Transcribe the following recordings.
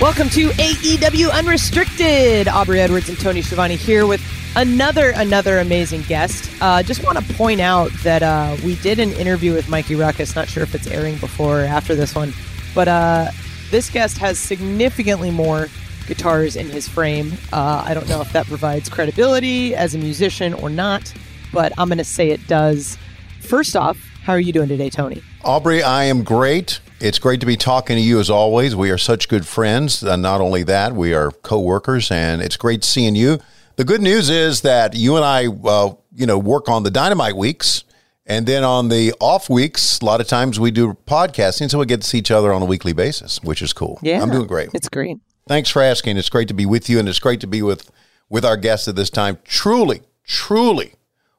Welcome to AEW Unrestricted. Aubrey Edwards and Tony Schiavone here with another another amazing guest. Uh, just want to point out that uh, we did an interview with Mikey Rukus. Not sure if it's airing before or after this one, but uh, this guest has significantly more guitars in his frame. Uh, I don't know if that provides credibility as a musician or not, but I'm going to say it does. First off, how are you doing today, Tony? Aubrey, I am great. It's great to be talking to you as always. We are such good friends. Uh, not only that, we are co-workers, and it's great seeing you. The good news is that you and I, uh, you know, work on the Dynamite weeks, and then on the off weeks, a lot of times we do podcasting, so we get to see each other on a weekly basis, which is cool. Yeah, I'm doing great. It's great. Thanks for asking. It's great to be with you, and it's great to be with with our guests at this time. Truly, truly,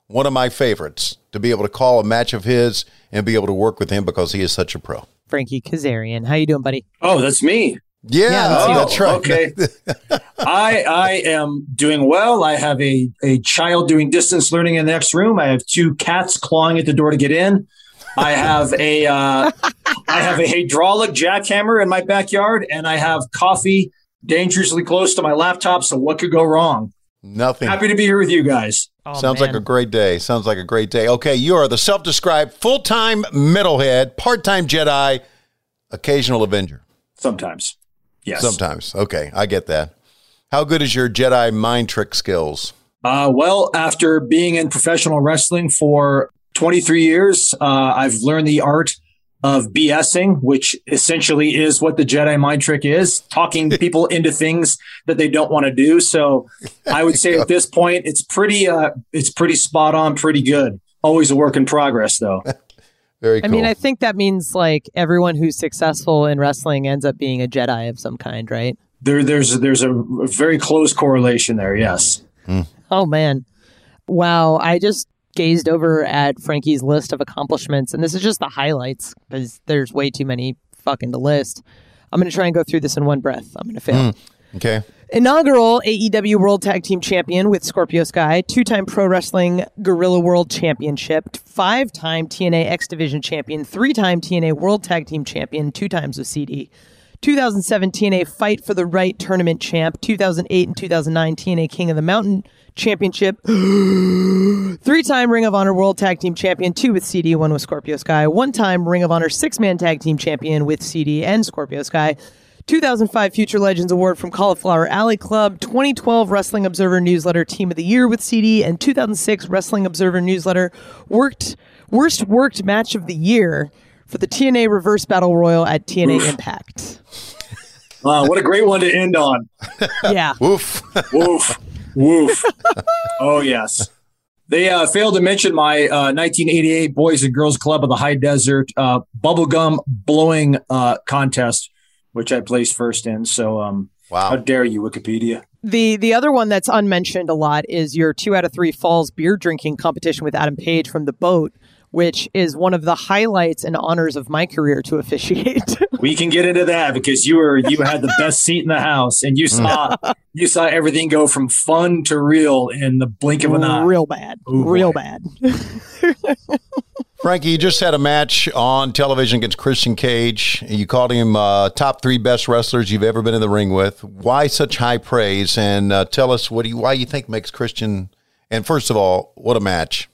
one of my favorites to be able to call a match of his and be able to work with him because he is such a pro. Frankie Kazarian. How you doing, buddy? Oh, that's me. Yeah, Yeah, that's, oh, that's right. okay. I I am doing well. I have a a child doing distance learning in the next room. I have two cats clawing at the door to get in. I have a uh, I have a hydraulic jackhammer in my backyard, and I have coffee dangerously close to my laptop. So what could go wrong? Nothing. Happy to be here with you guys. Oh, Sounds man. like a great day. Sounds like a great day. Okay, you are the self described full time metalhead, part time Jedi, occasional Avenger. Sometimes, yes. Sometimes. Okay, I get that. How good is your Jedi mind trick skills? Uh, well, after being in professional wrestling for 23 years, uh, I've learned the art of BSing, which essentially is what the Jedi mind trick is talking people into things that they don't want to do. So I would say at this point, it's pretty, uh, it's pretty spot on, pretty good. Always a work in progress, though. Very I mean, I think that means like everyone who's successful in wrestling ends up being a Jedi of some kind, right? There, there's, there's a very close correlation there. Yes. Oh man. Wow, I just gazed over at Frankie's list of accomplishments and this is just the highlights because there's way too many fucking to list. I'm going to try and go through this in one breath. I'm going to fail. Hmm. okay. Inaugural AEW World Tag Team Champion with Scorpio Sky, two time Pro Wrestling Guerrilla World Championship, five time TNA X Division Champion, three time TNA World Tag Team Champion, two times with CD. 2007 TNA Fight for the Right Tournament Champ, 2008 and 2009 TNA King of the Mountain Championship, three time Ring of Honor World Tag Team Champion, two with CD, one with Scorpio Sky, one time Ring of Honor Six Man Tag Team Champion with CD and Scorpio Sky, 2005 Future Legends Award from Cauliflower Alley Club, 2012 Wrestling Observer Newsletter Team of the Year with CD, and 2006 Wrestling Observer Newsletter worked Worst Worked Match of the Year for the TNA Reverse Battle Royal at TNA Impact. Wow, what a great one to end on. Yeah. Woof. Woof. Woof. Oh, yes. They uh, failed to mention my uh, 1988 Boys and Girls Club of the High Desert uh, bubblegum blowing uh, contest, which I placed first in. So, um, how dare you, Wikipedia? The the other one that's unmentioned a lot is your two out of three falls beer drinking competition with Adam Page from the boat, which is one of the highlights and honors of my career to officiate. We can get into that because you were you had the best seat in the house, and you saw you saw everything go from fun to real in the blink of an eye. Real bad. Oh, Real boy. bad. Frankie, you just had a match on television against Christian Cage. You called him uh, top three best wrestlers you've ever been in the ring with. Why such high praise? And uh, tell us what do you, why you think makes Christian. And first of all, what a match!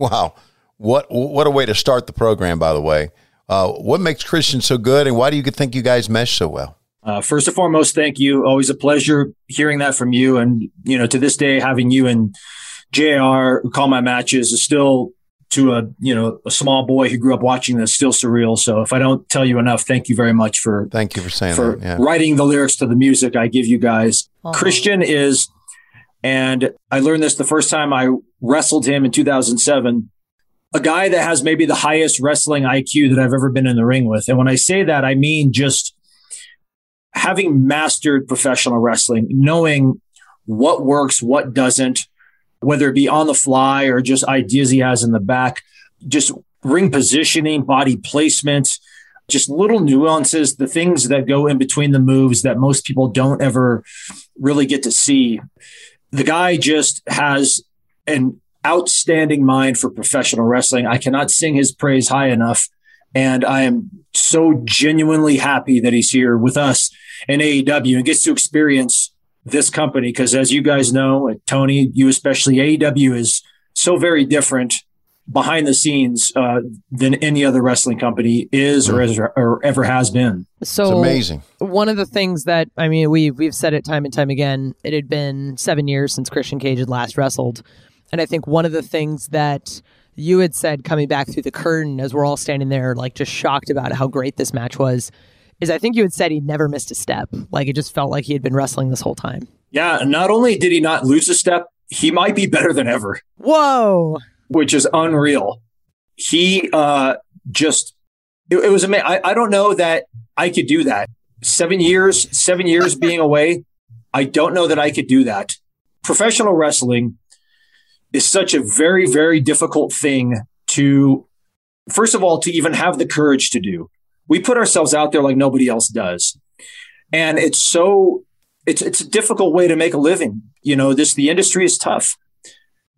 Wow, what what a way to start the program. By the way, uh, what makes Christian so good, and why do you think you guys mesh so well? Uh, first and foremost, thank you. Always a pleasure hearing that from you. And you know, to this day, having you and Jr. call my matches is still to a you know a small boy who grew up watching this still surreal. So if I don't tell you enough, thank you very much for thank you for saying for that. Yeah. writing the lyrics to the music I give you guys. Christian is, and I learned this the first time I wrestled him in 2007. A guy that has maybe the highest wrestling IQ that I've ever been in the ring with. And when I say that, I mean just having mastered professional wrestling, knowing what works, what doesn't, whether it be on the fly or just ideas he has in the back, just ring positioning, body placement, just little nuances, the things that go in between the moves that most people don't ever really get to see. The guy just has an outstanding mind for professional wrestling. I cannot sing his praise high enough. And I am so genuinely happy that he's here with us in AEW and gets to experience this company because as you guys know tony you especially aew is so very different behind the scenes uh, than any other wrestling company is or, has, or ever has been So It's amazing. One of the things that I mean, we we've said it time and time again. It had been seven years since Christian Cage had last wrestled, and I think one of the things that you had said coming back through the curtain as we're all standing there, like just shocked about how great this match was, is I think you had said he never missed a step. Like it just felt like he had been wrestling this whole time. yeah not only did he not lose a step he might be better than ever Whoa! which is unreal he uh just it, it was amazing I, I don't know that i could do that seven years seven years being away i don't know that i could do that professional wrestling is such a very very difficult thing to first of all to even have the courage to do. We put ourselves out there like nobody else does. And it's so it's it's a difficult way to make a living. You know this the industry is tough.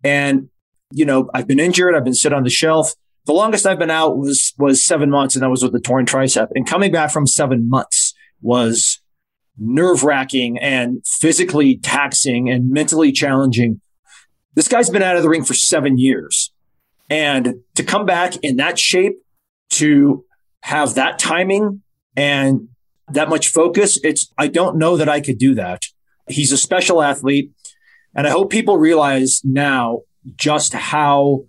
And you know i've been injured. I've been sit on the shelf. The longest i've been out was was seven months and that was with the torn tricep. And coming back from seven months was nerve wracking and physically taxing and mentally challenging this guy's been out of the ring for seven years. And to come back in that shape to have that timing and that much focus it's i don't know that i could do that. He's a special athlete. And i hope people realize now just how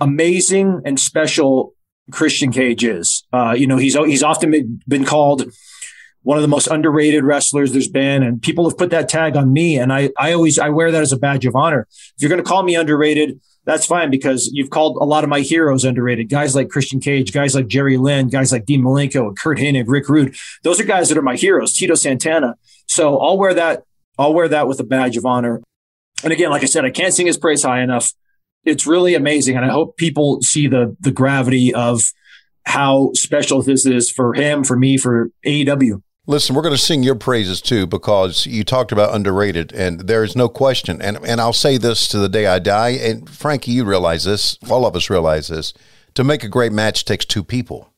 amazing and special christian cage is. Uh, you know he's he's often been, been called one of the most underrated wrestlers there's been and people have put that tag on me and i i always i wear that as a badge of honor if you're going to call me underrated that's fine because you've called a lot of my heroes underrated. Guys like Christian Cage, guys like Jerry Lynn, guys like Dean Malenko, and Curt Hennig, Rick Rude. Those are guys that are my heroes. Tito Santana. So I'll wear that. I'll wear that with a badge of honor. And again, like I said, I can't sing his praise high enough. It's really amazing, and I hope people see the the gravity of how special this is for him, for me, for AEW. Listen, we're going to sing your praises too because you talked about underrated, and there is no question. And and I'll say this to the day I die. And Frankie, you realize this. All of us realize this. To make a great match takes two people,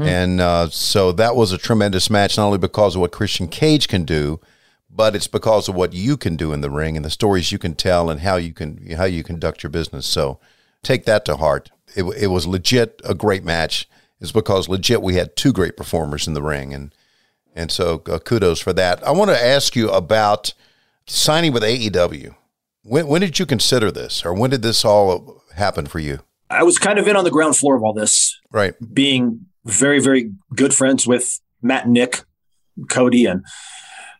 and uh, so that was a tremendous match. Not only because of what Christian Cage can do, but it's because of what you can do in the ring and the stories you can tell and how you can how you conduct your business. So take that to heart. It, it was legit a great match. It's because legit we had two great performers in the ring and. And so uh, kudos for that. I want to ask you about signing with AEW. When, when did you consider this, or when did this all happen for you? I was kind of in on the ground floor of all this, Right. being very, very good friends with Matt and Nick, Cody, and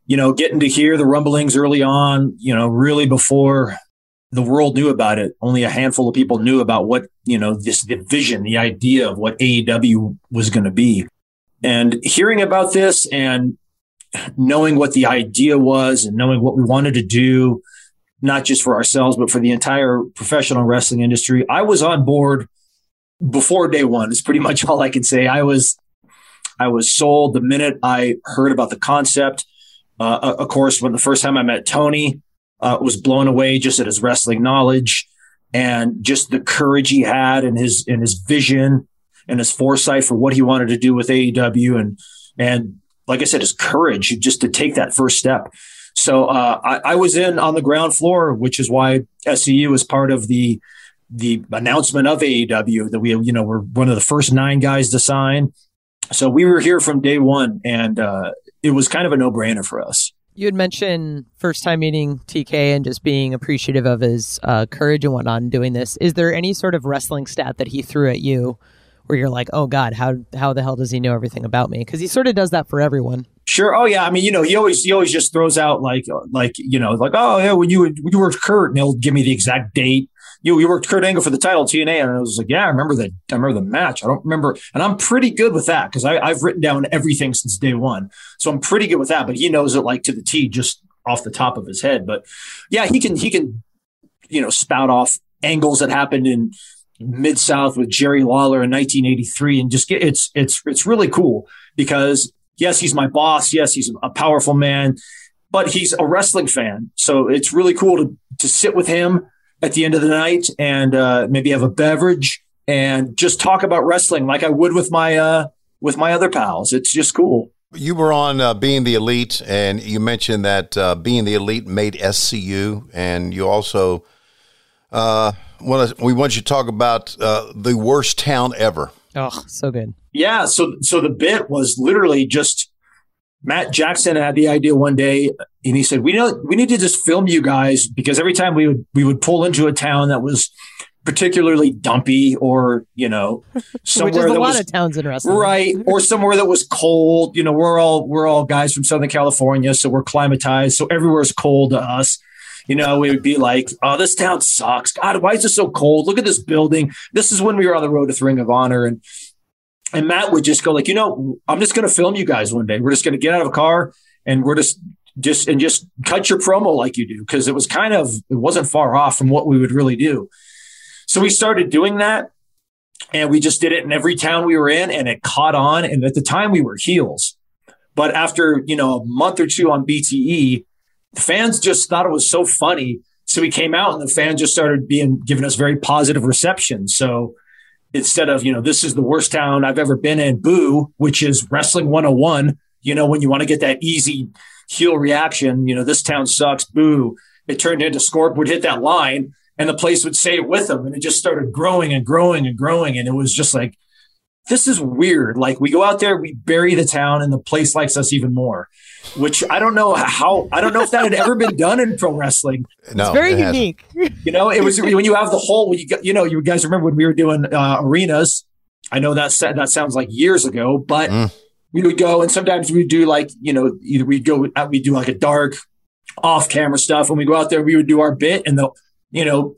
you know, getting to hear the rumblings early on, you know, really before the world knew about it. Only a handful of people knew about what, you know, this the vision, the idea of what AEW was going to be. And hearing about this and knowing what the idea was and knowing what we wanted to do, not just for ourselves, but for the entire professional wrestling industry, I was on board before day one is pretty much all I can say. I was, I was sold the minute I heard about the concept. Uh, of course, when the first time I met Tony, uh, was blown away just at his wrestling knowledge. and just the courage he had and his and his vision and his foresight for what he wanted to do with AEW and and like I said, his courage just to take that first step. So uh, I, I, was in on the ground floor, which is why SCU was part of the the announcement of AEW that we you know were one of the first nine guys to sign. So we were here from day one, and uh, it was kind of a no brainer for us. You had mentioned first time meeting TK and just being appreciative of his uh, courage and whatnot in doing this. Is there any sort of wrestling stat that he threw at you where you're like, oh God, how how the hell does he know everything about me? Because he sort of does that for everyone. Sure. Oh yeah. I mean, you know, he always he always just throws out like uh, like you know like oh yeah when you when you worked Kurt and he'll give me the exact date. You you worked Kurt Angle for the title TNA and I was like yeah I remember that I remember the match I don't remember and I'm pretty good with that because I I've written down everything since day one so I'm pretty good with that but he knows it like to the T just off the top of his head but yeah he can he can you know spout off angles that happened in Mid South with Jerry Lawler in 1983, and just get it's it's it's really cool because yes, he's my boss. Yes, he's a powerful man, but he's a wrestling fan. So it's really cool to to sit with him at the end of the night and uh, maybe have a beverage and just talk about wrestling like I would with my uh, with my other pals. It's just cool. You were on uh, Being the Elite, and you mentioned that uh, Being the Elite made SCU, and you also uh, we want you to talk about uh, the worst town ever. Oh, so good. Yeah. So, so the bit was literally just Matt Jackson had the idea one day, and he said, "We know we need to just film you guys because every time we would we would pull into a town that was." particularly dumpy or you know somewhere Which is a that lot was, of towns in wrestling right or somewhere that was cold you know we're all we're all guys from southern california so we're climatized so everywhere's cold to us you know, we would be like, oh, this town sucks. God, why is it so cold? Look at this building. This is when we were on the road to Ring of Honor. And and Matt would just go like, you know, I'm just going to film you guys one day. We're just going to get out of a car and we're just just and just cut your promo like you do because it was kind of it wasn't far off from what we would really do. So we started doing that and we just did it in every town we were in and it caught on and at the time we were heels. But after, you know, a month or two on BTE, the fans just thought it was so funny. So we came out and the fans just started being giving us very positive reception. So instead of, you know, this is the worst town I've ever been in, boo, which is wrestling 101, you know, when you want to get that easy heel reaction, you know, this town sucks, boo. It turned into Scorp would hit that line and the place would say it with them. And it just started growing and growing and growing. And it was just like, this is weird. Like we go out there, we bury the town, and the place likes us even more. Which I don't know how. I don't know if that had ever been done in pro wrestling. No, it's very it unique. You know, it was when you have the whole. You, you know, you guys remember when we were doing uh, arenas. I know that that sounds like years ago, but mm. we would go and sometimes we would do like you know either we'd go uh, we do like a dark off camera stuff and we go out there we would do our bit and the you know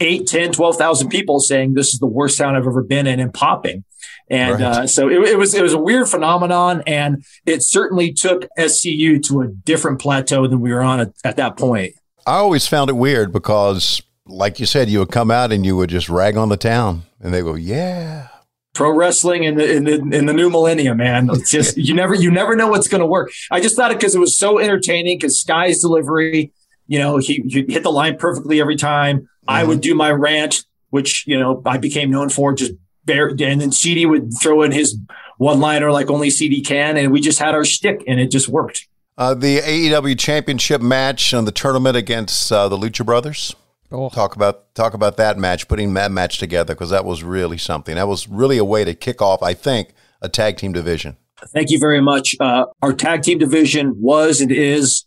8 10 12,000 people saying this is the worst town I've ever been in and popping and right. uh, so it, it, was it was a weird phenomenon, and it certainly took SCU to a different plateau than we were on at, at that point. I always found it weird because, like you said, you would come out and you would just rag on the town, and they go, "Yeah, pro wrestling in the in the in the new millennium, man. It's just you never you never know what's going to work. I just thought it because it was so entertaining. Because Sky's delivery, you know, he, he hit the line perfectly every time. Mm-hmm. I would do my rant, which you know I became known for, just and then CD would throw in his one liner like only CD can, and we just had our stick, and it just worked. Uh, the AEW Championship match on the tournament against uh, the Lucha Brothers. Oh. Talk about talk about that match, putting that match together because that was really something. That was really a way to kick off, I think, a tag team division. Thank you very much. Uh, our tag team division was and is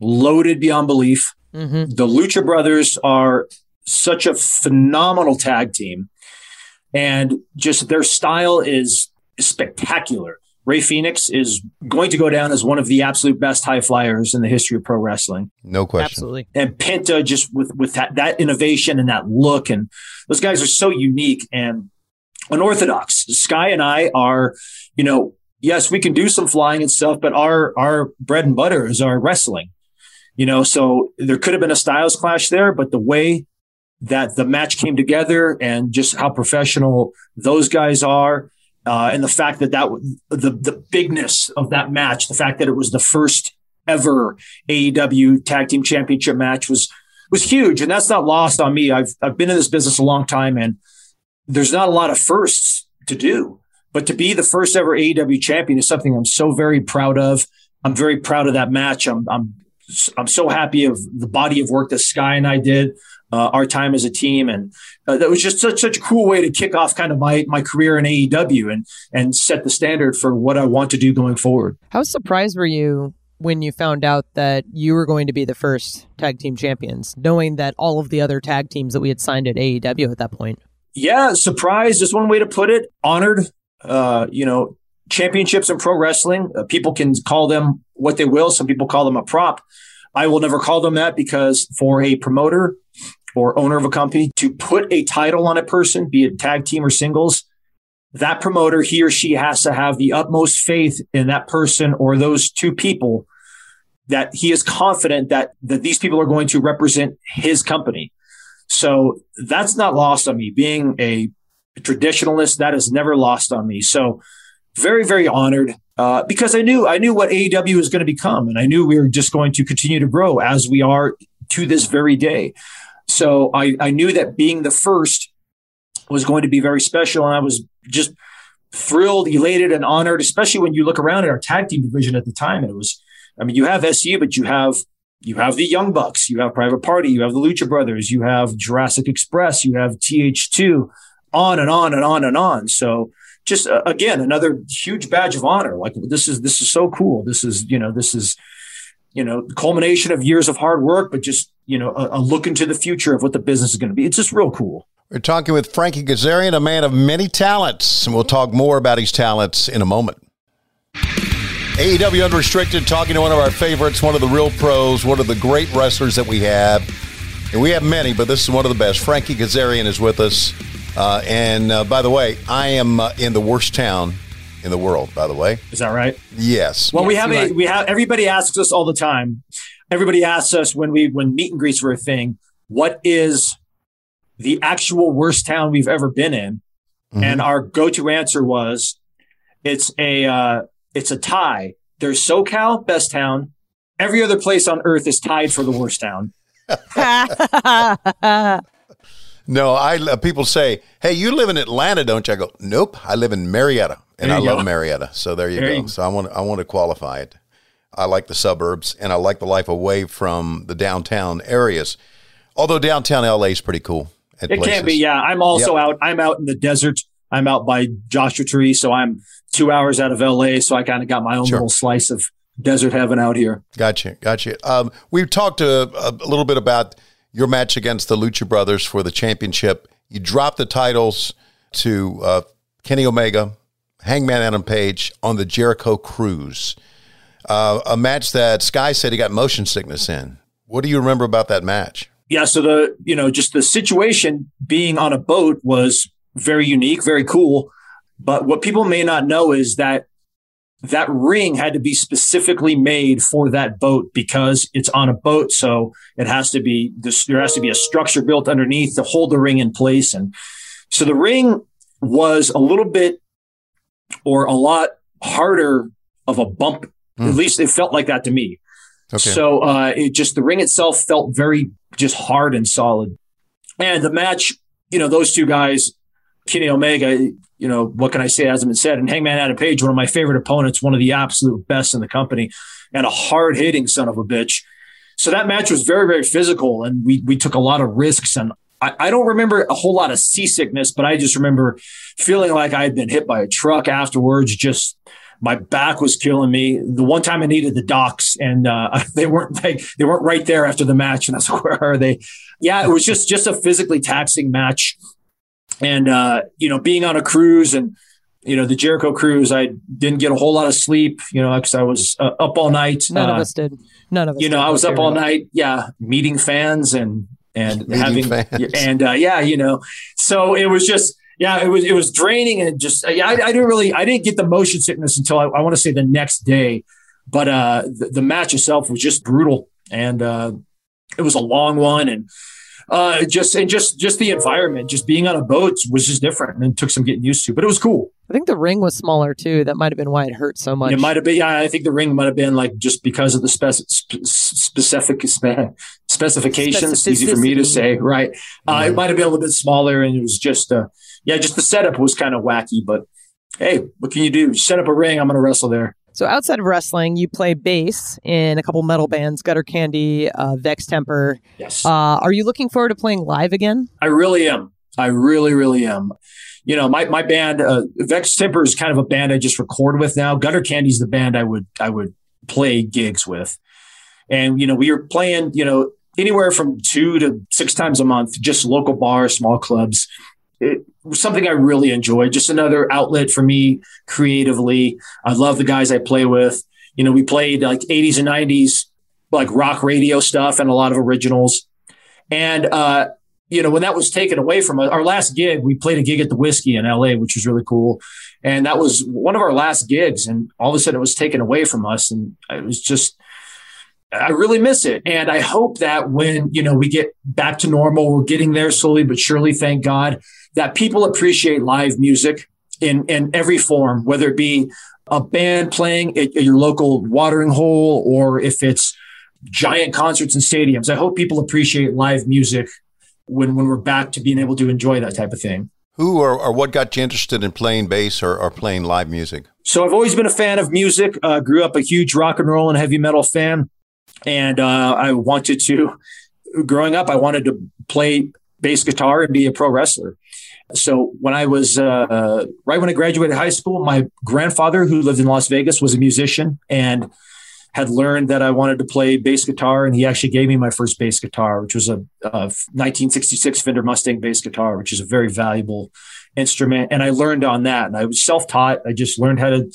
loaded beyond belief. Mm-hmm. The Lucha Brothers are such a phenomenal tag team and just their style is spectacular. Rey Fenix is going to go down as one of the absolute best high flyers in the history of pro wrestling. No question. Absolutely. And Penta just with with that that innovation and that look and those guys are so unique and unorthodox. Sky and I are, you know, yes, we can do some flying and stuff, but our our bread and butter is our wrestling. You know, so there could have been a styles clash there, but the way that the match came together and just how professional those guys are. Uh, and the fact that that the the bigness of that match, the fact that it was the first ever AEW Tag Team Championship match was was huge. And that's not lost on me. I've, I've been in this business a long time and there's not a lot of firsts to do, but to be the first ever AEW champion is something I'm so very proud of. I'm very proud of that match. I'm, I'm, I'm so happy of the body of work that Sky and I did uh, our time as a team, and uh, that was just such such a cool way to kick off kind of my my career in AEW and and set the standard for what I want to do going forward. How surprised were you when you found out that you were going to be the first tag team champions, knowing that all of the other tag teams that we had signed at AEW at that point? Yeah, surprised is one way to put it. Honored, uh, you know, championships in pro wrestling. Uh, people can call them what they will. Some people call them a prop. I will never call them that because for a promoter or owner of a company to put a title on a person, be it tag team or singles, that promoter, he or she has to have the utmost faith in that person or those two people that he is confident that, that these people are going to represent his company. So that's not lost on me. Being a traditionalist, that is never lost on me. So very, very honored uh, because I knew I knew what AEW was going to become, and I knew we were just going to continue to grow as we are to this very day. So I, I knew that being the first was going to be very special. And I was just thrilled, elated, and honored, especially when you look around at our tag team division at the time. And it was, I mean, you have SCU, but you have you have the Young Bucks, you have Private Party, you have the Lucha Brothers, you have Jurassic Express, you have TH2, on and on and on and on. So just uh, again, another huge badge of honor. Like this is this is so cool. This is you know this is you know culmination of years of hard work, but just you know, a, a look into the future of what the business is going to be. It's just real cool. We're talking with Frankie Kazarian, a man of many talents, and we'll talk more about his talents in a moment. AEW Unrestricted, talking to one of our favorites, one of the real pros, one of the great wrestlers that we have. And we have many, but this is one of the best. Frankie Kazarian is with us. Uh, and uh, by the way, I am uh, in the worst town in the world. By the way, is that right? Yes. Well, yes, we have a, we have everybody asks us all the time everybody asks us when we when meet and greets were a thing, what is the actual worst town we've ever been in? Mm-hmm. And our go-to answer was, it's a uh, it's a tie. There's SoCal, best town. Every other place on earth is tied for the worst town. no, I uh, people say, "Hey, you live in Atlanta, don't you?" I go, "Nope, I live in Marietta, and I go. love Marietta." So there you there go. You so I want I want to qualify it. I like the suburbs and I like the life away from the downtown areas. Although downtown LA is pretty cool. it places. can be, yeah. I'm also yep. out. I'm out in the desert. I'm out by Joshua Tree, so I'm two hours out of LA. So I kind of got my own sure. little slice of desert heaven out here. Gotcha, gotcha. Um, we've talked a, a, little bit about your match against the Lucha Brothers for the championship. You dropped the titles to uh, Kenny Omega, Hangman Adam Page on the Jericho Cruise uh, a match that Sky said he got motion sickness in. What do you remember about that match? Yeah, so the you know just the situation being on a boat was very unique, very cool. But what people may not know is that that ring had to be specifically made for that boat because it's on a boat. So it has to be this, there has to be a structure built underneath to hold the ring in place. And so the ring was a little bit or a lot harder of a bump Mm. At least it felt like that to me. Okay. So uh, it just the ring itself felt very just hard and solid. And the match, you know, those two guys, Kenny Omega, you know, what can I say? Hasn't been said. And Hangman Adam Page, one of my favorite opponents, one of the absolute best in the company, and a hard hitting son of a bitch. So that match was very, very physical, and we we took a lot of risks. And I, I don't remember a whole lot of seasickness, but I just remember feeling like I had been hit by a truck afterwards. Just my back was killing me. The one time I needed the docs, and uh, they weren't like they weren't right there after the match, and I was like, where are they? Yeah, it was just just a physically taxing match, and uh, you know, being on a cruise and you know the Jericho cruise, I didn't get a whole lot of sleep, you know, because I was uh, up all night. None of uh, us did. None of us. You know, I was up all night. Yeah, meeting fans and and meeting having fans. and uh, yeah, you know, so it was just yeah, it was it was draining and just yeah, I, I didn't really I didn't get the motion sickness until I, I want to say the next day, but uh, the, the, match itself was just brutal and uh, it was a long one and uh, just and just just the environment, just being on a boat was just different and took some getting used to, but it was cool. I think the ring was smaller too. That might have been why it hurt so much. It might have been. Yeah, I think the ring might have been like just because of the spec- specific spe- specifications. Easy for me to say, right? Uh, mm-hmm. It might have been a little bit smaller, and it was just, uh, yeah, just the setup was kind of wacky. But hey, what can you do? Set up a ring. I'm going to wrestle there. So outside of wrestling, you play bass in a couple metal bands, Gutter Candy, uh, Vex Temper. Yes. Uh, are you looking forward to playing live again? I really am. I really, really am. You know, my my band, uh, Vex Temper is kind of a band I just record with now. Gutter Candy's the band I would I would play gigs with, and you know, we were playing, you know, anywhere from two to six times a month, just local bars, small clubs it something I really enjoyed. Just another outlet for me creatively. I love the guys I play with. You know, we played like 80s and 90s, like rock radio stuff and a lot of originals. And, uh, you know, when that was taken away from us, our last gig, we played a gig at the Whisky in LA, which was really cool. And that was one of our last gigs. And all of a sudden it was taken away from us. And it was just, I really miss it. And I hope that when, you know, we get back to normal, we're getting there slowly but surely, thank God that people appreciate live music in, in every form, whether it be a band playing at, your local watering hole or if it's giant concerts and stadiums. I hope people appreciate live music when, when we're back to being able to enjoy that type of thing. Who or, or what got you interested in playing bass or, or playing live music? So I've always been a fan of music. Uh, grew up a huge rock and roll and heavy metal fan, and uh, I wanted to. Growing up, I wanted to play bass guitar and be a pro wrestler. So when I was uh, right when I graduated high school, my grandfather, who lived in Las Vegas, was a musician and had learned that I wanted to play bass guitar, and he actually gave me my first bass guitar, which was a, a 1966 Fender Mustang bass guitar, which is a very valuable instrument. And I learned on that, and I was self-taught. I just learned how to,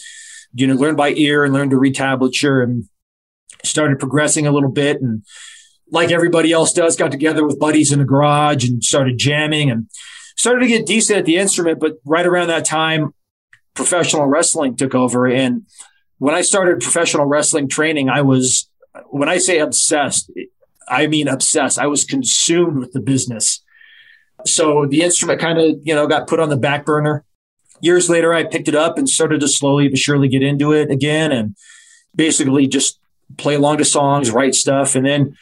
you know, learn by ear and learn to read tablature, and started progressing a little bit. And like everybody else does, got together with buddies in the garage and started jamming and started to get decent at the instrument, but right around that time, professional wrestling took over. And when I started professional wrestling training, I was, when I say obsessed, I mean obsessed. I was consumed with the business. So the instrument kind of, you know, got put on the back burner. Years later, I picked it up and started to slowly but surely get into it again and basically just play along to songs, write stuff. And then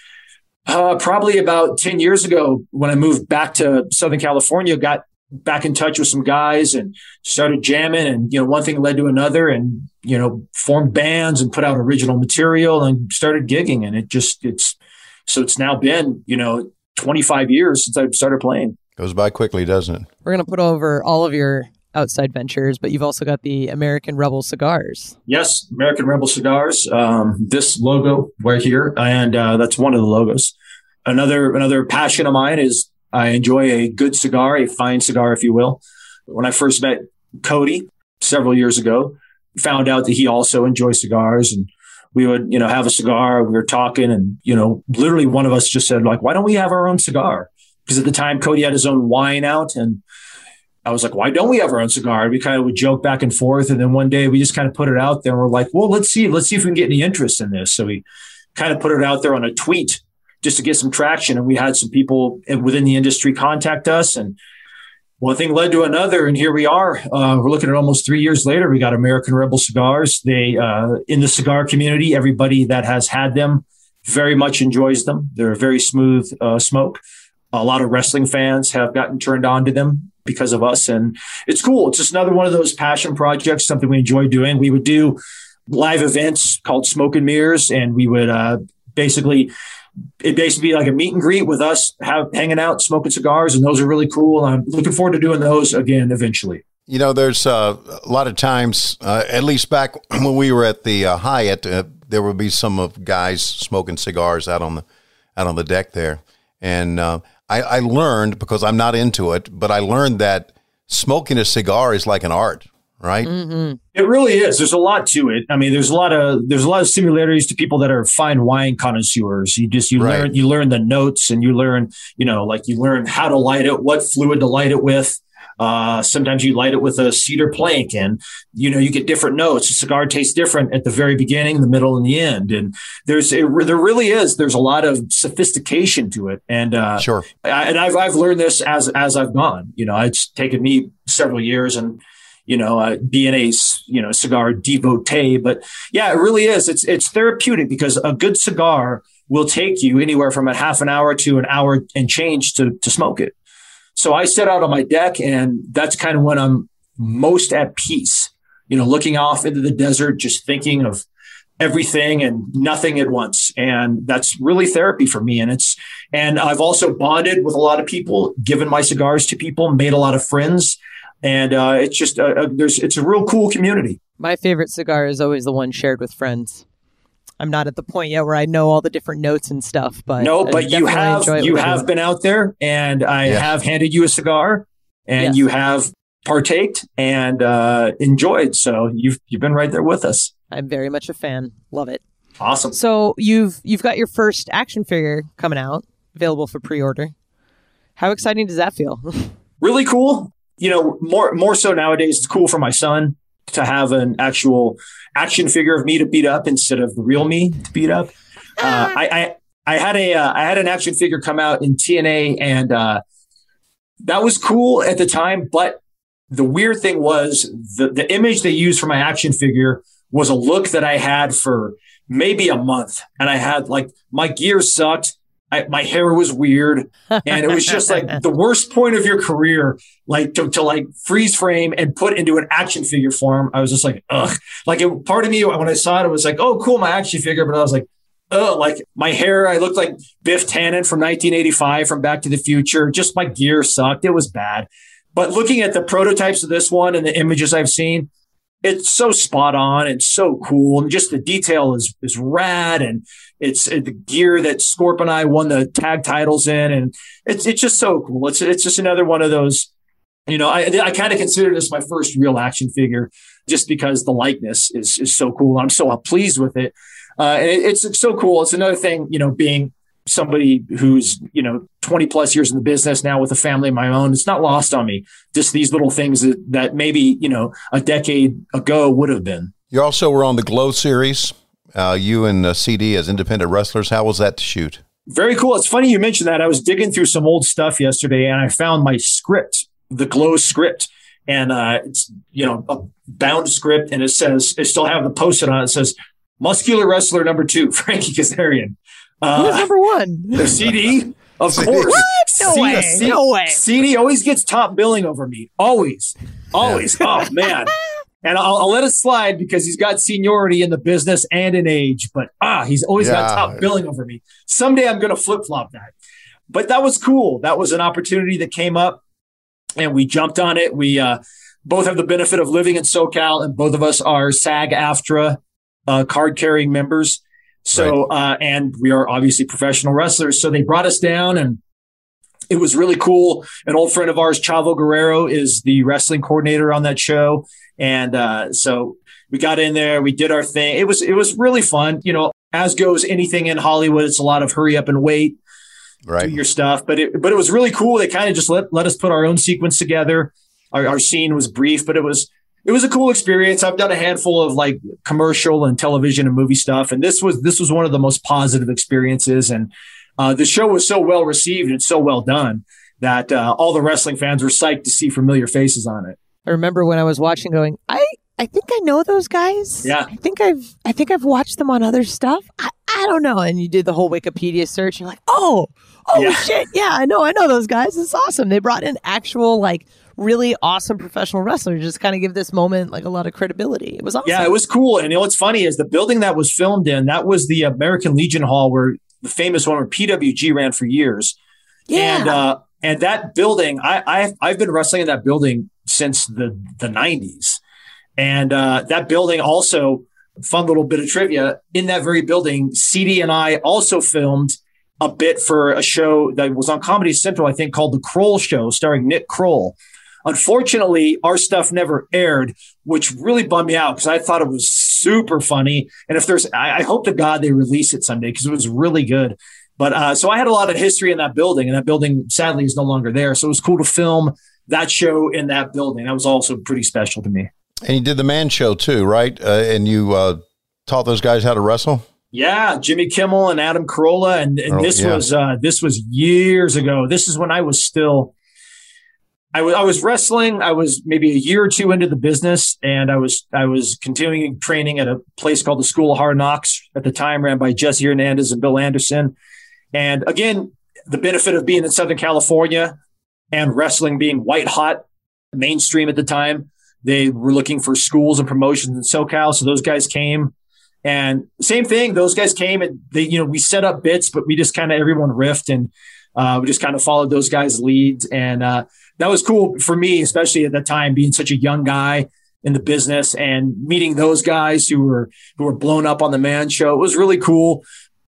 uh, probably about 10 years ago when I moved back to Southern California, got back in touch with some guys and started jamming and, you know, one thing led to another and, you know, formed bands and put out original material and started gigging. And it just, it's, so it's now been, you know, 25 years since I started playing. Goes by quickly, doesn't it? We're going to put over all of your outside ventures, but you've also got the American Rebel cigars. Yes, American Rebel cigars. Um, this logo right here, and uh, that's one of the logos. Another another passion of mine is I enjoy a good cigar, a fine cigar, if you will. When I first met Cody several years ago, found out that he also enjoys cigars and we would, you know, have a cigar. We were talking and, you know, literally one of us just said like, why don't we have our own cigar? Because at the time Cody had his own wine out and I was like, why don't we have our own cigar? We kind of would joke back and forth. And then one day we just kind of put it out there and we're like, well, let's see, let's see if we can get any interest in this. So we kind of put it out there on a tweet just to get some traction. And we had some people within the industry contact us and one thing led to another, and here we are. Uh, we're looking at almost three years later. We got American Rebel cigars. They uh, in the cigar community, everybody that has had them very much enjoys them. They're a very smooth uh, smoke. A lot of wrestling fans have gotten turned on to them because of us. And it's cool. It's just another one of those passion projects, something we enjoy doing. We would do live events called Smoke and Mirrors, and we would uh, basically it basically be like a meet and greet with us have, hanging out, smoking cigars, and those are really cool. I'm looking forward to doing those again eventually. You know, there's uh, a lot of times, uh, at least back when we were at the uh, Hyatt, uh, there would be some of guys smoking cigars out on the out on the deck there, and uh, I, I learned because I'm not into it, but I learned that smoking a cigar is like an art, right? Mm-hmm. It really is. There's a lot to it. I mean, there's a lot of there's a lot of similarities to people that are fine wine connoisseurs. You just you right. learn you learn the notes and you learn you know like you learn how to light it, what fluid to light it with. Uh, sometimes you light it with a cedar plank and, you know, you get different notes. A cigar tastes different at the very beginning, the middle and the end. And there's, it, there really is, there's a lot of sophistication to it. And, uh, sure. I, and I've, I've learned this as, as I've gone, you know, it's taken me several years and, you know, uh, being a you know cigar devotee. But yeah, it really is. It's it's therapeutic because a good cigar will take you anywhere from a half an hour to an hour and change to to smoke it. So I set out on my deck, and that's kind of when I'm most at peace. You know, looking off into the desert, just thinking of everything and nothing at once. And that's really therapy for me. And it's, and I've also bonded with a lot of people, given my cigars to people, made a lot of friends. And uh, it's just, there's, it's a real cool community. My favorite cigar is always the one shared with friends. I'm not at the point yet where I know all the different notes and stuff, but no, but you have you have been out there, and I yeah. have handed you a cigar, and yes. you have partaked and uh, enjoyed. So you've you've been right there with us. I'm very much a fan. Love it. Awesome. So you've you've got your first action figure coming out, available for pre-order. How exciting does that feel? really cool. You know, more more so nowadays. It's cool for my son to have an actual action figure of me to beat up instead of the real me to beat up. Uh, I, I I had a uh, I had an action figure come out in TNA, and uh, that was cool at the time. But the weird thing was the the image they used for my action figure was a look that I had for maybe a month. And I had like my gear sucked. I, my hair was weird and it was just like the worst point of your career, like to, to like freeze frame and put into an action figure form. I was just like, ugh, like it, part of me, when I saw it, it was like, oh, cool, my action figure. But I was like, oh, like my hair, I looked like Biff Tannen from 1985 from Back to the Future. Just my gear sucked. It was bad. But looking at the prototypes of this one and the images I've seen, it's so spot on and so cool. And just the detail is, is rad. And it's the gear that Scorp and I won the tag titles in. And it's, it's just so cool. It's, it's just another one of those, you know, I, I kind of consider this my first real action figure just because the likeness is, is so cool. I'm so pleased with it. Uh, and it, it's so cool. It's another thing, you know, being somebody who's you know 20 plus years in the business now with a family of my own it's not lost on me just these little things that, that maybe you know a decade ago would have been you also were on the glow series uh, you and uh, cd as independent wrestlers how was that to shoot very cool it's funny you mentioned that i was digging through some old stuff yesterday and i found my script the glow script and uh, it's you know a bound script and it says i still have the post-it on it, it says muscular wrestler number two frankie kazarian uh, Who's number one? The CD, of CD. course. What? No C- way. C- no way. CD always gets top billing over me. Always. Always. oh, man. And I'll, I'll, let it slide because he's got seniority in the business and in age, but ah, he's always yeah. got top billing over me. Someday I'm going to flip flop that. But that was cool. That was an opportunity that came up and we jumped on it. We uh, both have the benefit of living in SoCal and both of us are SAG AFTRA uh, card carrying members. So, right. uh, and we are obviously professional wrestlers. So they brought us down and it was really cool. An old friend of ours, Chavo Guerrero, is the wrestling coordinator on that show. And, uh, so we got in there, we did our thing. It was, it was really fun. You know, as goes anything in Hollywood, it's a lot of hurry up and wait. Right. Do your stuff. But it, but it was really cool. They kind of just let, let us put our own sequence together. Our, our scene was brief, but it was, it was a cool experience. I've done a handful of like commercial and television and movie stuff, and this was this was one of the most positive experiences. And uh, the show was so well received and so well done that uh, all the wrestling fans were psyched to see familiar faces on it. I remember when I was watching, going, I I think I know those guys. Yeah, I think I've I think I've watched them on other stuff. I, I don't know. And you did the whole Wikipedia search. You're like, oh, oh yeah. shit, yeah, I know, I know those guys. It's awesome. They brought in actual like really awesome professional wrestlers just kind of give this moment like a lot of credibility. It was awesome. Yeah, it was cool. And you know what's funny is the building that was filmed in, that was the American Legion Hall where the famous one where PWG ran for years. Yeah. And uh and that building, I I've, I've been wrestling in that building since the the 90s. And uh that building also fun little bit of trivia in that very building, CD and I also filmed a bit for a show that was on Comedy Central, I think, called The Kroll Show, starring Nick Kroll. Unfortunately, our stuff never aired, which really bummed me out because I thought it was super funny. And if there's, I, I hope to God they release it someday because it was really good. But uh, so I had a lot of history in that building, and that building sadly is no longer there. So it was cool to film that show in that building. That was also pretty special to me. And you did the man show too, right? Uh, and you uh, taught those guys how to wrestle. Yeah, Jimmy Kimmel and Adam Carolla, and, and oh, this yeah. was uh, this was years ago. This is when I was still I was I was wrestling. I was maybe a year or two into the business, and I was I was continuing training at a place called the School of Hard Knocks at the time, ran by Jesse Hernandez and Bill Anderson. And again, the benefit of being in Southern California and wrestling being white hot, mainstream at the time, they were looking for schools and promotions in SoCal. So those guys came, and same thing. Those guys came and they, you know, we set up bits, but we just kind of everyone riffed and uh, we just kind of followed those guys' leads and. Uh, that was cool for me, especially at the time, being such a young guy in the business and meeting those guys who were who were blown up on the man show. It was really cool,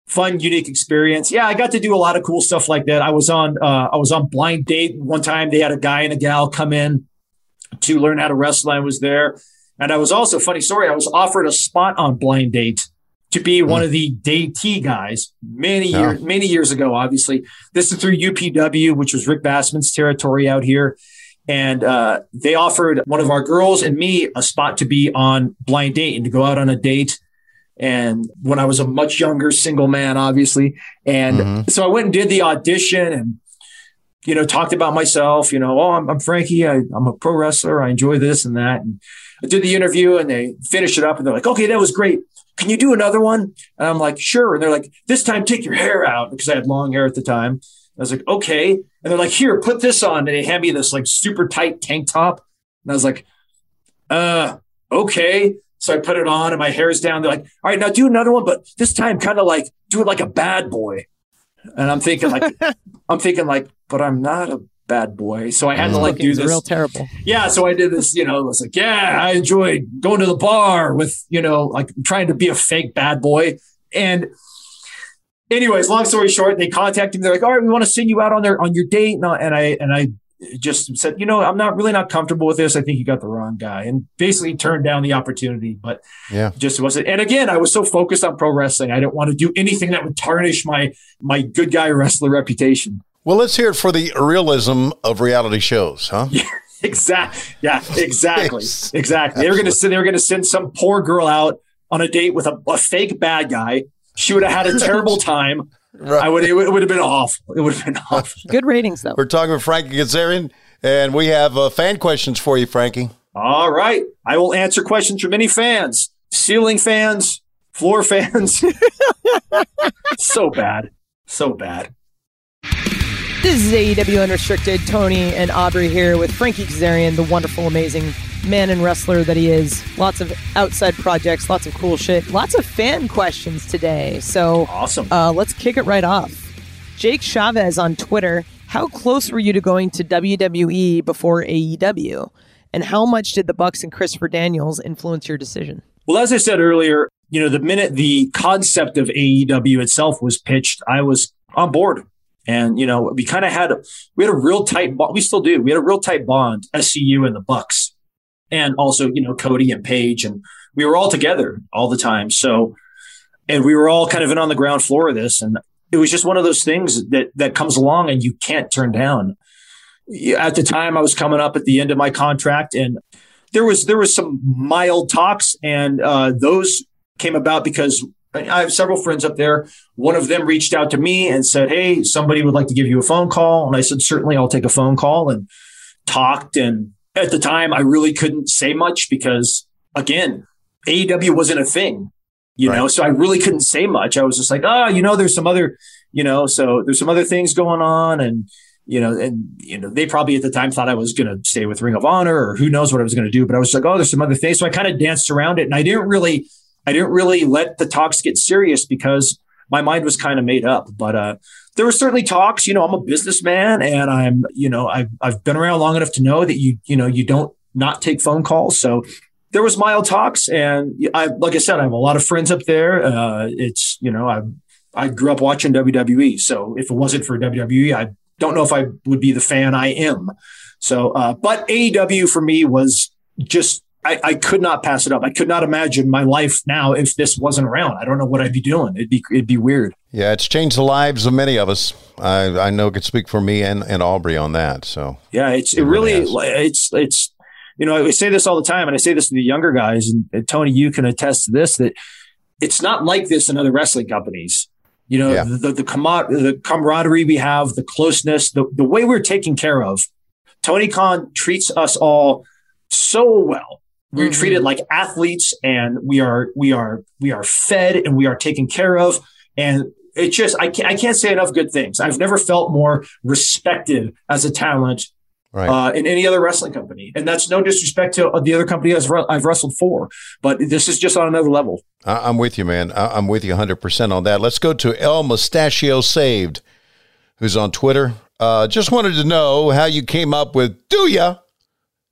fun, unique experience. Yeah, I got to do a lot of cool stuff like that. I was on uh, I was on blind date one time. They had a guy and a gal come in to learn how to wrestle. I was there, and I was also funny story. I was offered a spot on blind date to be one of the datee guys many years, yeah. many years ago, obviously. This is through UPW, which was Rick Bassman's territory out here. And uh, they offered one of our girls and me a spot to be on blind date and to go out on a date. And when I was a much younger single man, obviously. And mm-hmm. so I went and did the audition and, you know, talked about myself, you know, oh, I'm, I'm Frankie. I, I'm a pro wrestler. I enjoy this and that. And I did the interview and they finished it up and they're like, okay, that was great can you do another one? And I'm like, sure. And they're like, this time take your hair out because I had long hair at the time. I was like, okay. And they're like, here, put this on. And they hand me this like super tight tank top. And I was like, uh, okay. So I put it on and my hair is down. They're like, all right, now do another one, but this time kind of like do it like a bad boy. And I'm thinking like, I'm thinking like, but I'm not a bad boy. So I had to like do this. Real terrible. Yeah. So I did this, you know, I was like, yeah, I enjoyed going to the bar with, you know, like trying to be a fake bad boy. And anyways, long story short, they contacted me. They're like, all right, we want to send you out on their, on your date. And I, and I just said, you know, I'm not really not comfortable with this. I think you got the wrong guy and basically turned down the opportunity, but yeah, just wasn't. And again, I was so focused on pro wrestling. I didn't want to do anything that would tarnish my, my good guy wrestler reputation. Well, let's hear it for the realism of reality shows, huh? Yeah, exactly. Yeah, exactly. exactly. They were going to send. They were going to send some poor girl out on a date with a, a fake bad guy. She would have had a terrible time. Right. I would. It would, it would have been awful. It would have been awful. Good ratings, though. We're talking with Frankie Kazarian, and we have uh, fan questions for you, Frankie. All right, I will answer questions from any fans, ceiling fans, floor fans. so bad, so bad. This is AEW Unrestricted. Tony and Aubrey here with Frankie Kazarian, the wonderful, amazing man and wrestler that he is. Lots of outside projects, lots of cool shit, lots of fan questions today. So awesome. Uh, let's kick it right off. Jake Chavez on Twitter. How close were you to going to WWE before AEW? And how much did the Bucks and Christopher Daniels influence your decision? Well, as I said earlier, you know, the minute the concept of AEW itself was pitched, I was on board. And you know, we kind of had we had a real tight bond. We still do. We had a real tight bond, SCU and the Bucks, and also you know Cody and Paige, and we were all together all the time. So, and we were all kind of in on the ground floor of this, and it was just one of those things that that comes along and you can't turn down. At the time, I was coming up at the end of my contract, and there was there was some mild talks, and uh, those came about because I have several friends up there. One of them reached out to me and said, Hey, somebody would like to give you a phone call. And I said, Certainly, I'll take a phone call and talked. And at the time, I really couldn't say much because, again, AEW wasn't a thing, you right. know, so I really couldn't say much. I was just like, Oh, you know, there's some other, you know, so there's some other things going on. And, you know, and, you know, they probably at the time thought I was going to stay with Ring of Honor or who knows what I was going to do. But I was like, Oh, there's some other things. So I kind of danced around it and I didn't really, I didn't really let the talks get serious because my mind was kind of made up. But uh, there were certainly talks. You know, I'm a businessman, and I'm you know I've I've been around long enough to know that you you know you don't not take phone calls. So there was mild talks, and I like I said, I have a lot of friends up there. Uh, it's you know I I grew up watching WWE, so if it wasn't for WWE, I don't know if I would be the fan I am. So, uh, but AEW for me was just I, I, could not pass it up. I could not imagine my life now if this wasn't around. I don't know what I'd be doing. It'd be it'd be weird. Yeah, it's changed the lives of many of us. I I know it could speak for me and, and Aubrey on that. So yeah, it's it, it really, it's it's you know I say this all the time, and I say this to the younger guys, and, and Tony, you can attest to this that it's not like this in other wrestling companies. You know, yeah. the the, the, the camaraderie we have, the closeness, the the way we're taken care of Tony Khan treats us all so well. We're Mhm. treated like athletes and we are we are we are fed and we are taken care of. And it just I can't I can't say enough good things. I've never felt more respected as a talent Right. uh, in any other wrestling company. And that's no disrespect to the other company I've, I've wrestled for, but this is just on another level. I'm with you, man. I'm with you 100% on that. Let's go to El Mustachio Saved, who's on Twitter. Uh, just wanted to know how you came up with Do Ya?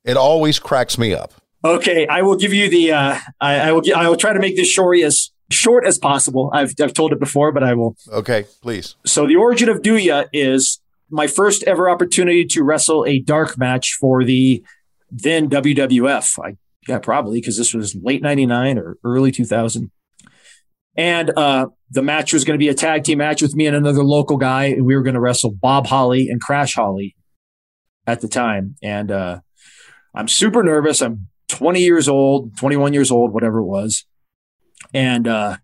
It always cracks me up. Okay, I will give you the. Uh, I, I will. I will try to make this short as short as possible. I've I've told it before, but I will. Okay, please. So the origin of Do Ya is my first ever opportunity to wrestle a dark match for the then WWF. I yeah, probably because this was late '99 or early 2000. And uh, the match was going to be a tag team match with me and another local guy, and we were going to wrestle Bob Holly and Crash Holly at the time. And uh, I'm super nervous. I'm 20 years old, 21 years old, whatever it was. And uh,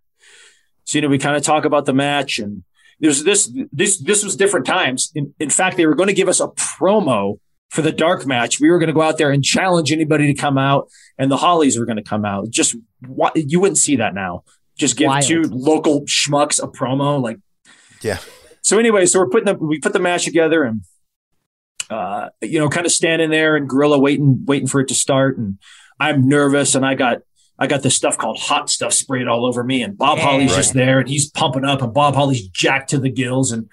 so you know, we kind of talk about the match, and there's this this this was different times. In, in fact, they were going to give us a promo for the dark match. We were going to go out there and challenge anybody to come out, and the Hollies were going to come out. Just wa- you wouldn't see that now. Just give Wild. two local schmucks a promo, like Yeah. so anyway, so we're putting the we put the match together and uh you know kind of standing there and gorilla waiting waiting for it to start. And I'm nervous and I got I got this stuff called hot stuff sprayed all over me. And Bob Yeah. Holly's just there and he's pumping up and Bob Holly's jacked to the gills. And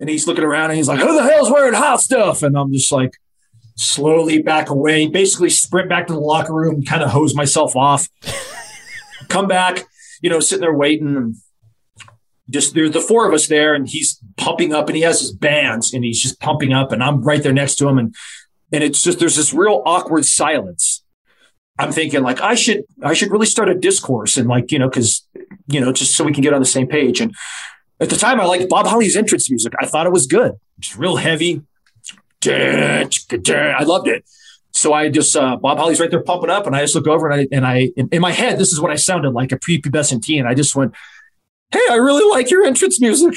and he's looking around and he's like who the hell's wearing hot stuff? And I'm just like slowly back away basically sprint back to the locker room kind of hose myself off come back you know sitting there waiting. And just there's the four of us there and he's pumping up and he has his bands and he's just pumping up and I'm right there next to him. And and it's just there's this real awkward silence. I'm thinking like I should I should really start a discourse and like you know because you know just so we can get on the same page. And at the time I liked Bob Holly's entrance music. I thought it was good. It's real heavy. I loved it. So I just uh, Bob Holly's right there pumping up and I just look over and I and I in, in my head this is what I sounded like a prepubescent teen. I just went hey, I really like your entrance music.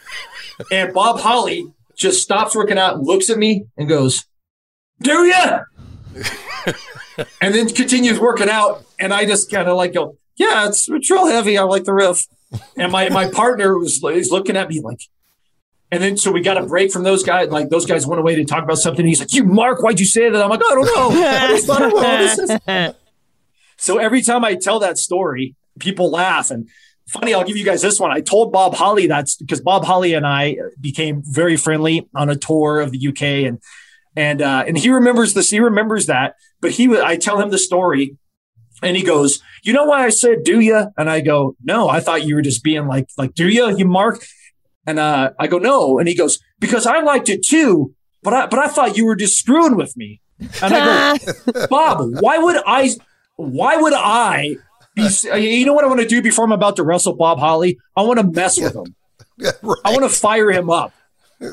and Bob Holly just stops working out and looks at me and goes, Do ya? and then continues working out. And I just kind of like go, Yeah, it's, it's real heavy. I like the riff. And my, my partner was is looking at me like, and then so we got a break from those guys. Like those guys went away to talk about something. He's like, "You Mark, why'd you say that?" I'm like, "I don't know. I just thought it was." So every time I tell that story, people laugh. And funny, I'll give you guys this one. I told Bob Holly that's because Bob Holly and I became very friendly on a tour of the UK, and and uh, and he remembers this. He remembers that. But he, I tell him the story, and he goes, "You know why I said do you?" And I go, "No, I thought you were just being like like do you, you Mark." And uh, I go, "No," and he goes, "Because I liked it too." But I, but I thought you were just screwing with me. And I go, Bob, why would I? Why would I? Be, uh, you know what I want to do before I'm about to wrestle Bob Holly? I want to mess with him. right. I want to fire him up.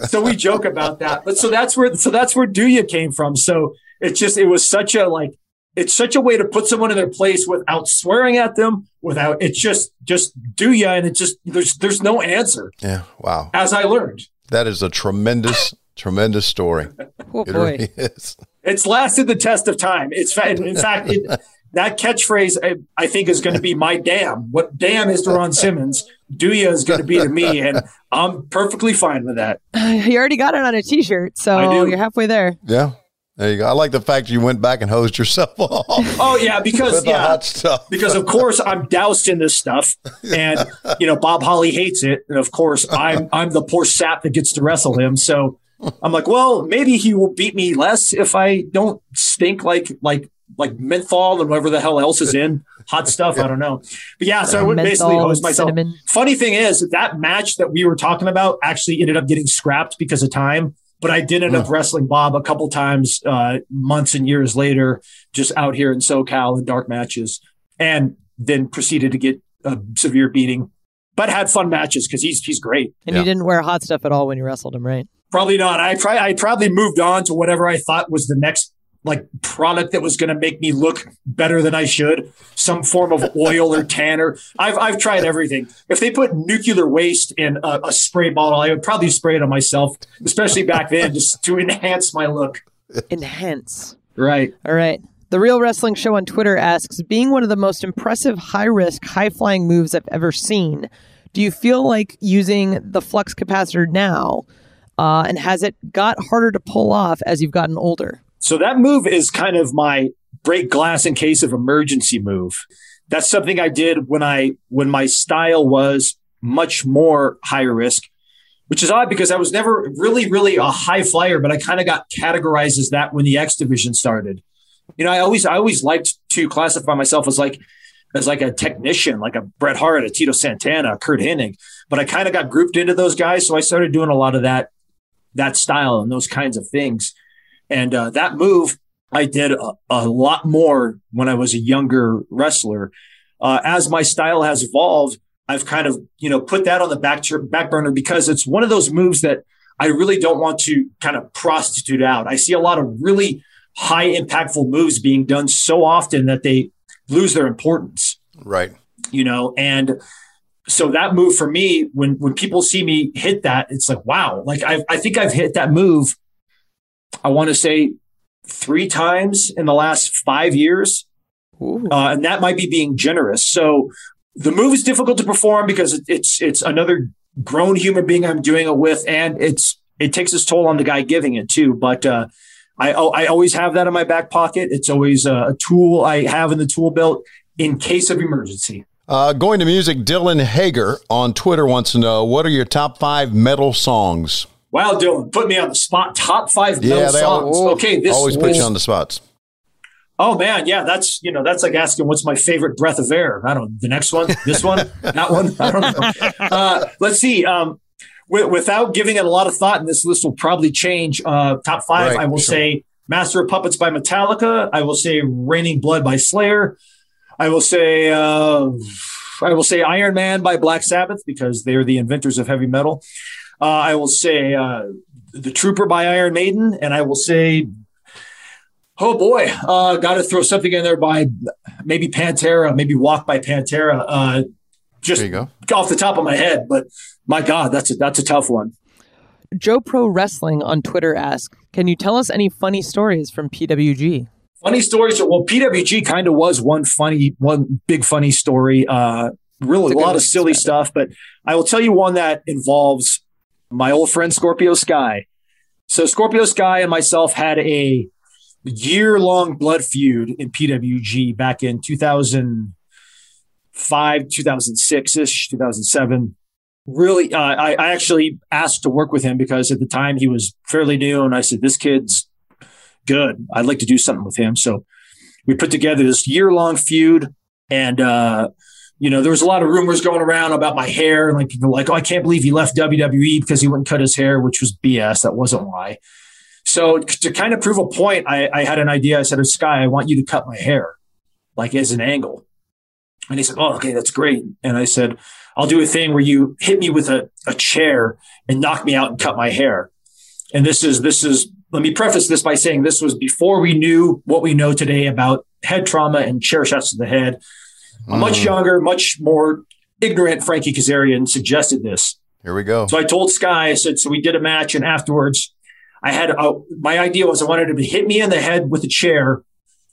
So we joke about that. But so that's where so that's where Do Ya came from. So it's just it was such a like it's such a way to put someone in their place without swearing at them, without it's just just Do Ya, and it's just there's there's no answer. yeah. Wow. As I learned, That is a tremendous, tremendous story. Oh It boy. really is. it's lasted the test of time. It's fa- in fact it, that catchphrase I, I think is going to be my damn. What damn is to Ron Simmons, Do Ya is going to be to me, and I'm perfectly fine with that. You already got it on a T-shirt, so you're halfway there. Yeah. There you go. I like the fact you went back and hosed yourself off Oh yeah, because the yeah, hot stuff. because of course I'm doused in this stuff, and you know Bob Holly hates it, and of course I'm I'm the poor sap that gets to wrestle him. So I'm like, well, maybe he will beat me less if I don't stink like like like menthol and whatever the hell else is in hot stuff. I don't know, but yeah, so I would basically Menthol hose myself. cinnamon. Funny thing is that match that we were talking about actually ended up getting scrapped because of time. But I did end up wrestling Bob a couple times, uh, months and years later, just out here in SoCal in dark matches, and then proceeded to get a severe beating. But had fun matches because he's he's great. And Yeah. you didn't wear hot stuff at all when you wrestled him, right? Probably not. I try. I probably moved on to whatever I thought was the next like product that was going to make me look better than I should. Some form of oil or tanner. I've I've tried everything. If they put nuclear waste in a, a spray bottle, I would probably spray it on myself, especially back then, just to enhance my look. Enhance. Right. All right. The Real Wrestling Show on Twitter asks Being one of the most impressive high risk, high flying moves I've ever seen, do you feel like using the flux capacitor now? Uh, and has it got harder to pull off as you've gotten older? So that move is kind of my break glass in case of emergency move. That's something I did when I when my style was much more high risk, which is odd because I was never really really a high flyer, but I kind of got categorized as that when the X division started. You know, I always I always liked to classify myself as like as like a technician, like a Bret Hart, a Tito Santana, a Curt Hennig, but I kind of got grouped into those guys, so I started doing a lot of that that style and those kinds of things. And uh, that move I did a, a, lot more when I was a younger wrestler. Uh, as my style has evolved, I've kind of, you know, put that on the back, back burner because it's one of those moves that I really don't want to kind of prostitute out. I see a lot of really high impactful moves being done so often that they lose their importance. Right. You know, and so that move for me, when when people see me hit that, it's like, wow, like I I think I've hit that move. I want to say three times in the last five years. Uh, and that might be being generous. So the move is difficult to perform because it's it's another grown human being I'm doing it with, and it's it takes its toll on the guy giving it too. But uh, I I always have that in my back pocket. It's always a, a tool I have in the tool belt in case of emergency. Uh, going to music, Dylan Hager on Twitter wants to know what are your top five metal songs? Wow, Dylan, put me on the spot. Top five yeah, songs. All, okay, this always put you on the spots. Oh man, yeah, that's you know that's like asking what's my favorite breath of air. I don't know the next one, this one, that one. I don't know. Uh, let's see. Um, w- without giving it a lot of thought, and this list will probably change. Uh, top five, right, I will sure. say Master of Puppets by Metallica. I will say Raining Blood by Slayer. I will say uh, I will say Iron Man by Black Sabbath because they're the inventors of heavy metal. Uh, I will say uh, The Trooper by Iron Maiden, and I will say, oh boy, uh, got to throw something in there by maybe Pantera, maybe Walk by Pantera. Uh, just off the top of my head, but my God, that's a that's a tough one. Joe Pro Wrestling on Twitter asks, "Can you tell us any funny stories from PWG?" Funny stories. Well, PWG kind of was one funny, one big funny story. Uh, really, a lot of silly stuff, but I will tell you one that involves my old friend Scorpio Sky. So Scorpio Sky and myself had a year long blood feud in PWG back in 2005, 2006 ish, 2007. Really, uh, I, I actually asked to work with him because at the time he was fairly new. And I said, this kid's good. I'd like to do something with him. So we put together this year long feud and, uh, you know, there was a lot of rumors going around about my hair, and like people like, oh, I can't believe he left WWE because he wouldn't cut his hair, which was BS. That wasn't why. So to kind of prove a point, I, I had an idea. I said, Sky, I want you to cut my hair, like as an angle. And he said, Oh, okay, that's great. And I said, I'll do a thing where you hit me with a, a chair and knock me out and cut my hair. And this is, this is, let me preface this by saying this was before we knew what we know today about head trauma and chair shots to the head. A mm. much younger, much more ignorant Frankie Kazarian suggested this. Here we go. So I told Sky, I said, so we did a match, and afterwards, I had a, my idea was I wanted him to hit me in the head with a chair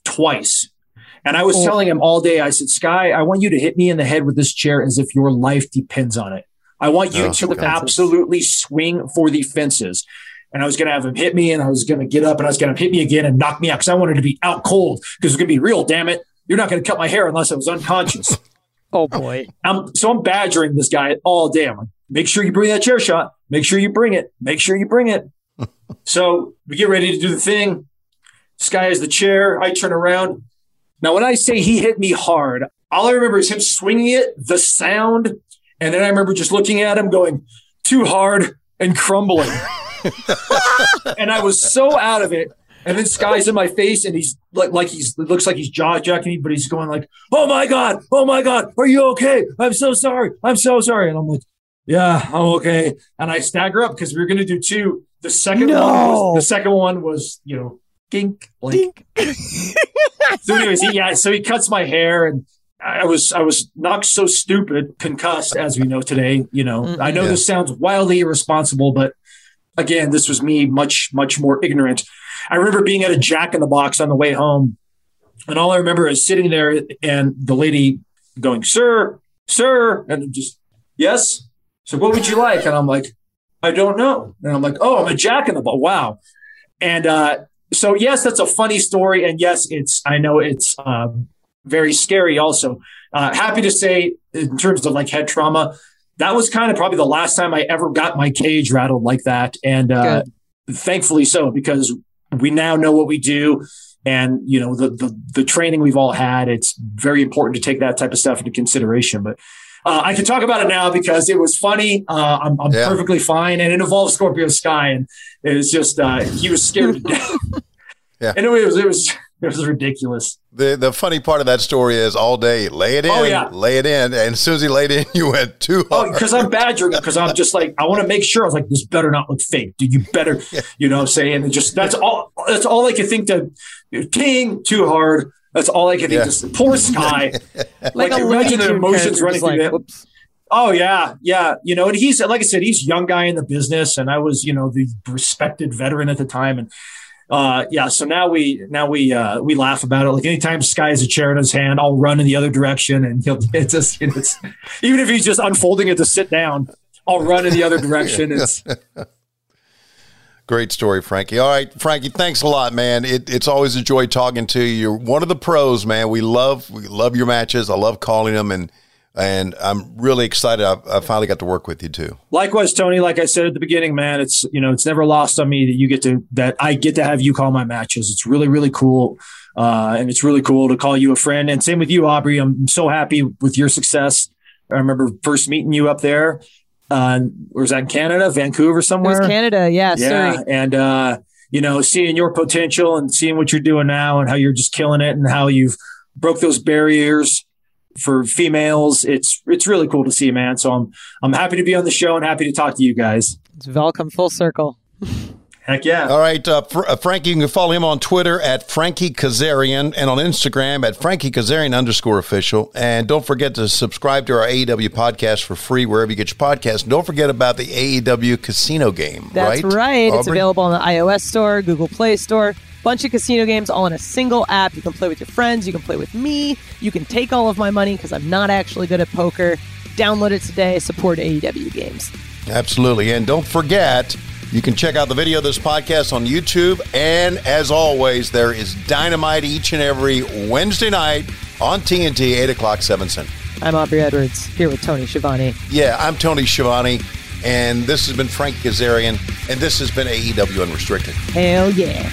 twice. And I was oh. telling him all day, I said, Sky, I want you to hit me in the head with this chair as if your life depends on it. I want you oh, to absolutely swing for the fences. And I was going to have him hit me and I was going to get up and I was going to hit me again and knock me out because I wanted to be out cold because it's going to be real, damn it. You're not going to cut my hair unless I was unconscious. oh boy. I'm, so I'm badgering this guy all day. I'm like, make sure you bring that chair shot. Make sure you bring it. Make sure you bring it. so we get ready to do the thing. This guy has the chair. I turn around. Now, when I say he hit me hard, all I remember is him swinging it, the sound, and then I remember just looking at him going too hard and crumbling. and I was so out of it. And then Sky's in my face, and he's like, like he's it looks like he's jaw jacking me, but he's going like, "Oh my god, oh my god, are you okay? I'm so sorry, I'm so sorry." And I'm like, "Yeah, I'm okay." And I stagger up because we were going to do two. The second no. one, was, the second one was, you know, gink, blink. so, anyways, he, yeah, so he cuts my hair, and I was I was not so stupid, concussed, as we know today. You know, mm-hmm. I know yeah. this sounds wildly irresponsible, but again, this was me much, much more ignorant. I remember being at a Jack in the Box on the way home, and all I remember is sitting there and the lady going, "Sir, sir," and just yes. So what would you like? And I'm like, I don't know. And I'm like, oh, I'm a Jack in the Box. Wow. And uh, so yes, that's a funny story, and yes, it's I know it's um, very scary. Also, uh, happy to say in terms of like head trauma, that was kind of probably the last time I ever got my cage rattled like that, and uh, thankfully so because we now know what we do. And you know the, the the training we've all had. It's very important to take that type of stuff into consideration. But uh, I can talk about it now because it was funny. Uh, I'm, I'm yeah. perfectly fine, and it involved Scorpio Sky, and it was just uh, he was scared to death. yeah, and it was it was it was ridiculous. The the funny part of that story is all day lay it oh, in, oh, yeah. lay it in, and as soon as he laid in, you went too oh, hard. Oh, because I'm badgering him because I'm just like I want to make sure. I was like, this better not look fake. Do you better, yeah. you know, what I'm saying and just that's all. That's all I could think. To king too hard. That's all I can think. Yeah. Just poor Sky. like, like imagine the emotions running through like, Oh yeah, yeah. You know, and he's like I said, he's young guy in the business, and I was, you know, the respected veteran at the time, and uh, yeah. So now we now we uh, we laugh about it. Like anytime Sky has a chair in his hand, I'll run in the other direction, and he'll it's just you know, it's even if he's just unfolding it to sit down, I'll run in the other direction. It's Great story, Frankie. All right, Frankie, thanks a lot, man. It, it's always a joy talking to you. You're one of the pros, man. We love we love your matches. I love calling them, and and I'm really excited. I, I, finally got to work with you too. Likewise, Tony. Like I said at the beginning, man, it's you know it's never lost on me that you get to that I get to have you call my matches. It's really really cool, uh, and it's really cool to call you a friend. And same with you, Aubrey. I'm so happy with your success. I remember first meeting you up there uh, was that in Canada, Vancouver somewhere? It was Canada, yeah. Yeah, and uh, you know, seeing your potential and seeing what you're doing now and how you're just killing it and how you've broke those barriers for females. It's it's really cool to see, man. So I'm I'm happy to be on the show and happy to talk to you guys. It's all come full circle. Heck yeah. All right, uh, Fr- uh, Frankie, you can follow him on Twitter at Frankie Kazarian and on Instagram at Frankie Kazarian underscore official. And don't forget to subscribe to our AEW podcast for free wherever you get your podcast. And don't forget about the AEW casino game, That's right? right. Aubrey? It's available on the iOS store, Google Play Store. Bunch of casino games all in a single app. You can play with your friends. You can play with me. You can take all of my money because I'm not actually good at poker. Download it today. Support AEW games. Absolutely. And don't forget you can check out the video of this podcast on YouTube. And as always, there is dynamite each and every Wednesday night on TNT, 8 o'clock, 7 Central. I'm Aubrey Edwards here with Tony Schiavone. Yeah, I'm Tony Schiavone. And this has been Frank Kazarian. And this has been AEW Unrestricted. Hell yeah.